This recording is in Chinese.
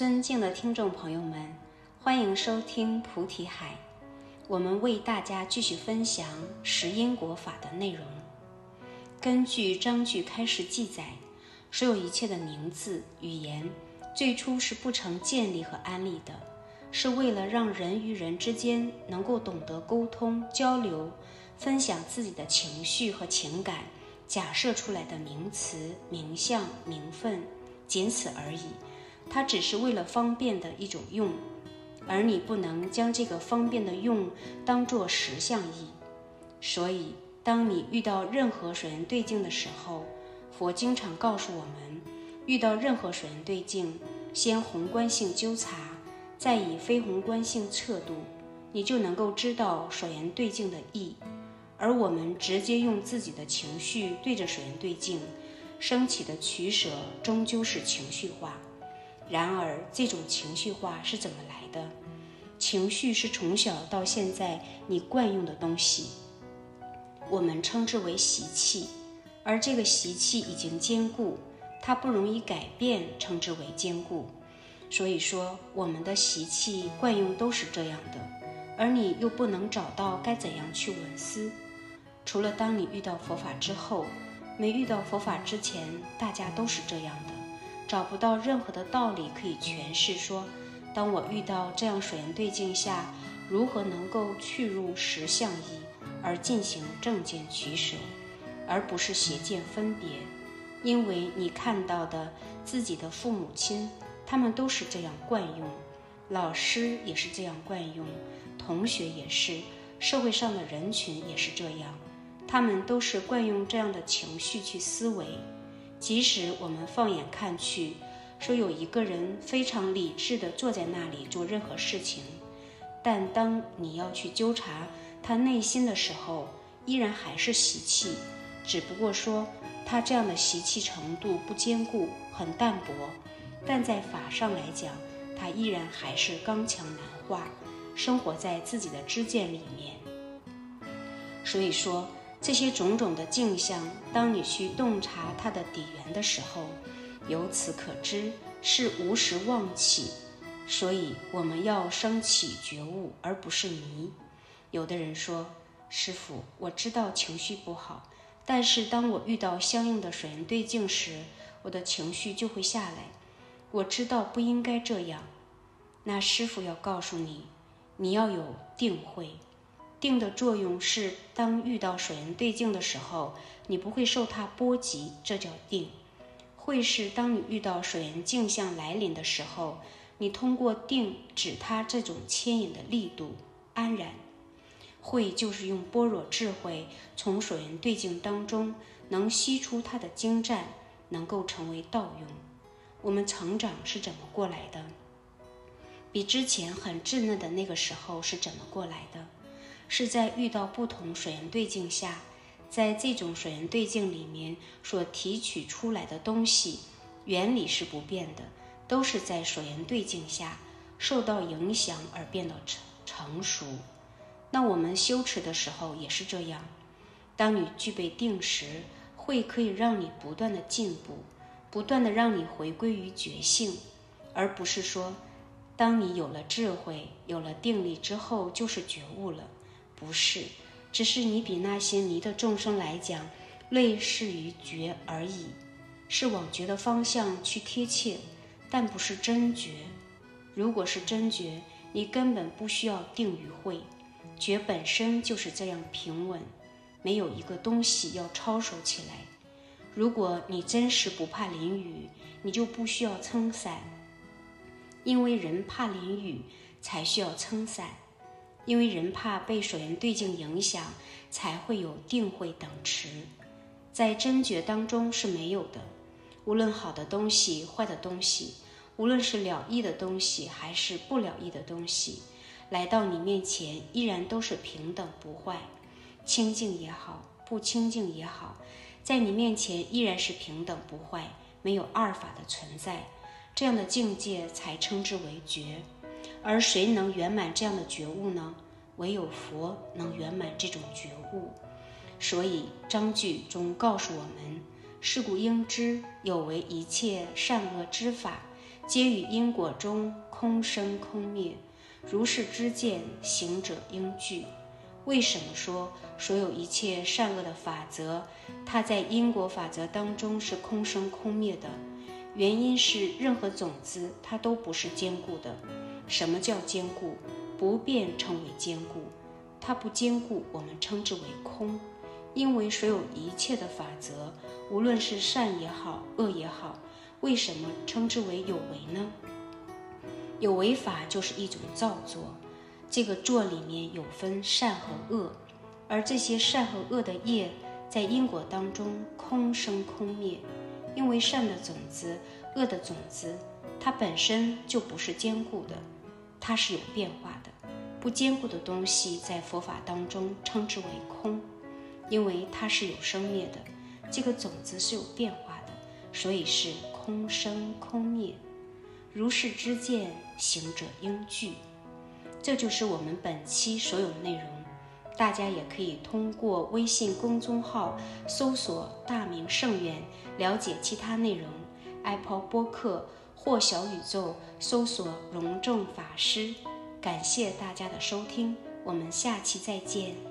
尊敬的听众朋友们，欢迎收听菩提海。我们为大家继续分享十因果法的内容。根据章句开始记载，所有一切的名字、语言，最初是不成建立和安立的，是为了让人与人之间能够懂得沟通、交流、分享自己的情绪和情感，假设出来的名词、名相、名分，仅此而已。它只是为了方便的一种用，而你不能将这个方便的用当作实相义。所以，当你遇到任何水源对境的时候，佛经常告诉我们，遇到任何水源对境，先宏观性纠察，再以非宏观性测度，你就能够知道水源对境的意。而我们直接用自己的情绪对着水源对境，升起的取舍终究是情绪化。然而，这种情绪化是怎么来的？情绪是从小到现在你惯用的东西，我们称之为习气。而这个习气已经坚固，它不容易改变，称之为坚固。所以说，我们的习气惯用都是这样的，而你又不能找到该怎样去闻思。除了当你遇到佛法之后，没遇到佛法之前，大家都是这样的。找不到任何的道理可以诠释说，当我遇到这样水源对境下，如何能够去入实相义而进行正见取舍，而不是邪见分别。因为你看到的自己的父母亲，他们都是这样惯用，老师也是这样惯用，同学也是，社会上的人群也是这样，他们都是惯用这样的情绪去思维。即使我们放眼看去，说有一个人非常理智地坐在那里做任何事情，但当你要去纠察他内心的时候，依然还是习气，只不过说他这样的习气程度不坚固，很淡薄，但在法上来讲，他依然还是刚强难化，生活在自己的知见里面。所以说。这些种种的镜像，当你去洞察它的底源的时候，由此可知是无时妄起。所以我们要升起觉悟，而不是迷。有的人说：“师傅，我知道情绪不好，但是当我遇到相应的水源对境时，我的情绪就会下来。我知道不应该这样。”那师傅要告诉你，你要有定慧。定的作用是，当遇到水源对镜的时候，你不会受它波及，这叫定。会是当你遇到水源镜像来临的时候，你通过定指它这种牵引的力度，安然。会就是用般若智慧从水源对镜当中能吸出它的精湛，能够成为道用。我们成长是怎么过来的？比之前很稚嫩的那个时候是怎么过来的？是在遇到不同水源对境下，在这种水源对境里面所提取出来的东西，原理是不变的，都是在水源对境下受到影响而变得成成熟。那我们修持的时候也是这样，当你具备定时，会可以让你不断的进步，不断的让你回归于觉性，而不是说，当你有了智慧，有了定力之后就是觉悟了。不是，只是你比那些迷的众生来讲，类似于觉而已，是往觉的方向去贴切，但不是真觉。如果是真觉，你根本不需要定与会，觉本身就是这样平稳，没有一个东西要抄手起来。如果你真是不怕淋雨，你就不需要撑伞，因为人怕淋雨才需要撑伞。因为人怕被水源对境影响，才会有定慧等持，在真觉当中是没有的。无论好的东西、坏的东西，无论是了义的东西还是不了义的东西，来到你面前依然都是平等不坏，清净也好，不清净也好，在你面前依然是平等不坏，没有二法的存在，这样的境界才称之为觉。而谁能圆满这样的觉悟呢？唯有佛能圆满这种觉悟。所以章句中告诉我们：“是故应知，有为一切善恶之法，皆与因果中空生空灭。如是知见，行者应具。为什么说所有一切善恶的法则，它在因果法则当中是空生空灭的？原因是任何种子它都不是坚固的。什么叫坚固？不变称为坚固。它不坚固，我们称之为空。因为所有一切的法则，无论是善也好，恶也好，为什么称之为有为呢？有为法就是一种造作，这个作里面有分善和恶，而这些善和恶的业，在因果当中空生空灭。因为善的种子、恶的种子，它本身就不是坚固的，它是有变化的。不坚固的东西，在佛法当中称之为空，因为它是有生灭的，这个种子是有变化的，所以是空生空灭。如是之见，行者应具。这就是我们本期所有内容。大家也可以通过微信公众号搜索“大明圣院”了解其他内容。Apple 播客或小宇宙搜索“荣正法师”。感谢大家的收听，我们下期再见。